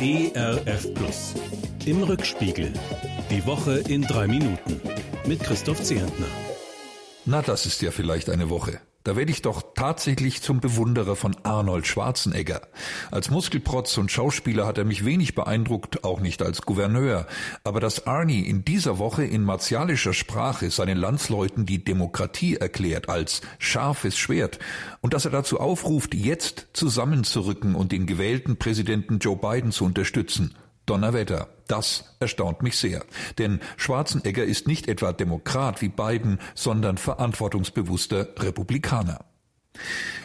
ERF Plus. Im Rückspiegel. Die Woche in drei Minuten. Mit Christoph Zehentner. Na, das ist ja vielleicht eine Woche. Da werde ich doch tatsächlich zum Bewunderer von Arnold Schwarzenegger. Als Muskelprotz und Schauspieler hat er mich wenig beeindruckt, auch nicht als Gouverneur. Aber dass Arnie in dieser Woche in martialischer Sprache seinen Landsleuten die Demokratie erklärt als scharfes Schwert und dass er dazu aufruft, jetzt zusammenzurücken und den gewählten Präsidenten Joe Biden zu unterstützen, Donnerwetter. Das erstaunt mich sehr. Denn Schwarzenegger ist nicht etwa Demokrat wie Biden, sondern verantwortungsbewusster Republikaner.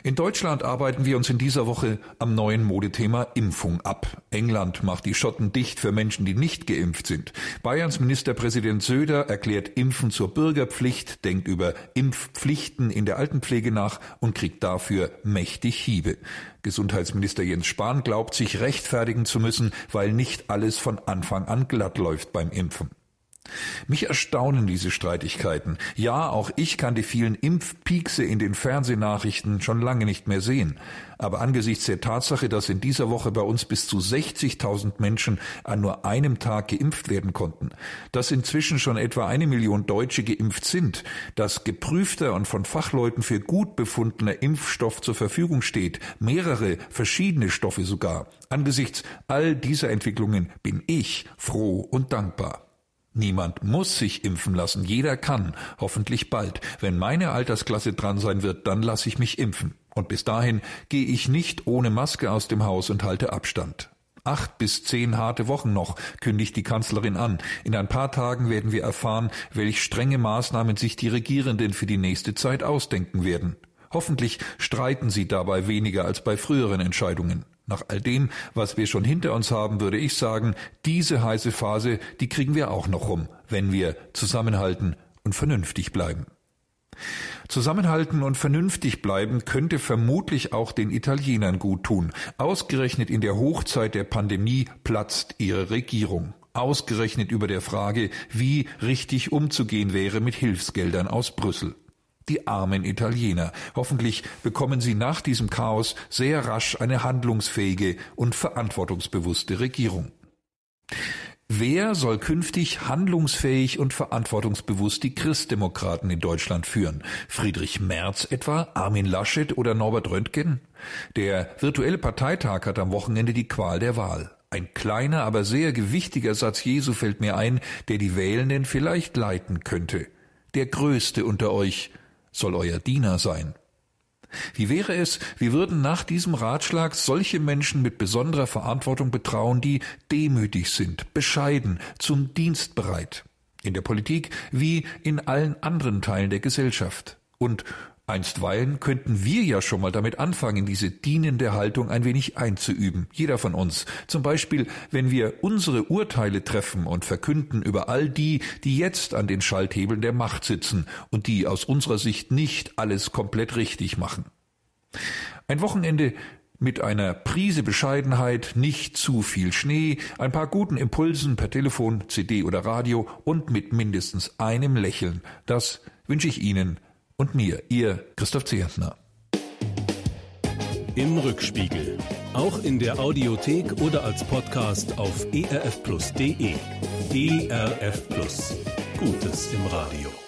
In Deutschland arbeiten wir uns in dieser Woche am neuen Modethema Impfung ab. England macht die Schotten dicht für Menschen, die nicht geimpft sind. Bayerns Ministerpräsident Söder erklärt Impfen zur Bürgerpflicht, denkt über Impfpflichten in der Altenpflege nach und kriegt dafür mächtig Hiebe. Gesundheitsminister Jens Spahn glaubt, sich rechtfertigen zu müssen, weil nicht alles von Anfang an glatt läuft beim Impfen. Mich erstaunen diese Streitigkeiten. Ja, auch ich kann die vielen Impfpiekse in den Fernsehnachrichten schon lange nicht mehr sehen. Aber angesichts der Tatsache, dass in dieser Woche bei uns bis zu 60.000 Menschen an nur einem Tag geimpft werden konnten, dass inzwischen schon etwa eine Million Deutsche geimpft sind, dass geprüfter und von Fachleuten für gut befundener Impfstoff zur Verfügung steht, mehrere verschiedene Stoffe sogar, angesichts all dieser Entwicklungen bin ich froh und dankbar. Niemand muss sich impfen lassen, jeder kann, hoffentlich bald. Wenn meine Altersklasse dran sein wird, dann lasse ich mich impfen. Und bis dahin gehe ich nicht ohne Maske aus dem Haus und halte Abstand. Acht bis zehn harte Wochen noch, kündigt die Kanzlerin an. In ein paar Tagen werden wir erfahren, welch strenge Maßnahmen sich die Regierenden für die nächste Zeit ausdenken werden. Hoffentlich streiten sie dabei weniger als bei früheren Entscheidungen. Nach all dem, was wir schon hinter uns haben, würde ich sagen, diese heiße Phase, die kriegen wir auch noch rum, wenn wir zusammenhalten und vernünftig bleiben. Zusammenhalten und vernünftig bleiben könnte vermutlich auch den Italienern gut tun. Ausgerechnet in der Hochzeit der Pandemie platzt ihre Regierung. Ausgerechnet über der Frage, wie richtig umzugehen wäre mit Hilfsgeldern aus Brüssel. Die armen Italiener. Hoffentlich bekommen sie nach diesem Chaos sehr rasch eine handlungsfähige und verantwortungsbewusste Regierung. Wer soll künftig handlungsfähig und verantwortungsbewusst die Christdemokraten in Deutschland führen? Friedrich Merz etwa, Armin Laschet oder Norbert Röntgen? Der virtuelle Parteitag hat am Wochenende die Qual der Wahl. Ein kleiner, aber sehr gewichtiger Satz Jesu fällt mir ein, der die Wählenden vielleicht leiten könnte. Der Größte unter euch soll euer Diener sein. Wie wäre es, wir würden nach diesem Ratschlag solche Menschen mit besonderer Verantwortung betrauen, die demütig sind, bescheiden, zum Dienst bereit, in der Politik wie in allen anderen Teilen der Gesellschaft und Einstweilen könnten wir ja schon mal damit anfangen, diese dienende Haltung ein wenig einzuüben, jeder von uns. Zum Beispiel, wenn wir unsere Urteile treffen und verkünden über all die, die jetzt an den Schalthebeln der Macht sitzen und die aus unserer Sicht nicht alles komplett richtig machen. Ein Wochenende mit einer Prise Bescheidenheit, nicht zu viel Schnee, ein paar guten Impulsen per Telefon, CD oder Radio und mit mindestens einem Lächeln. Das wünsche ich Ihnen und mir, Ihr Christoph Zehentner. Im Rückspiegel. Auch in der Audiothek oder als Podcast auf erfplus.de. ERF Plus. Gutes im Radio.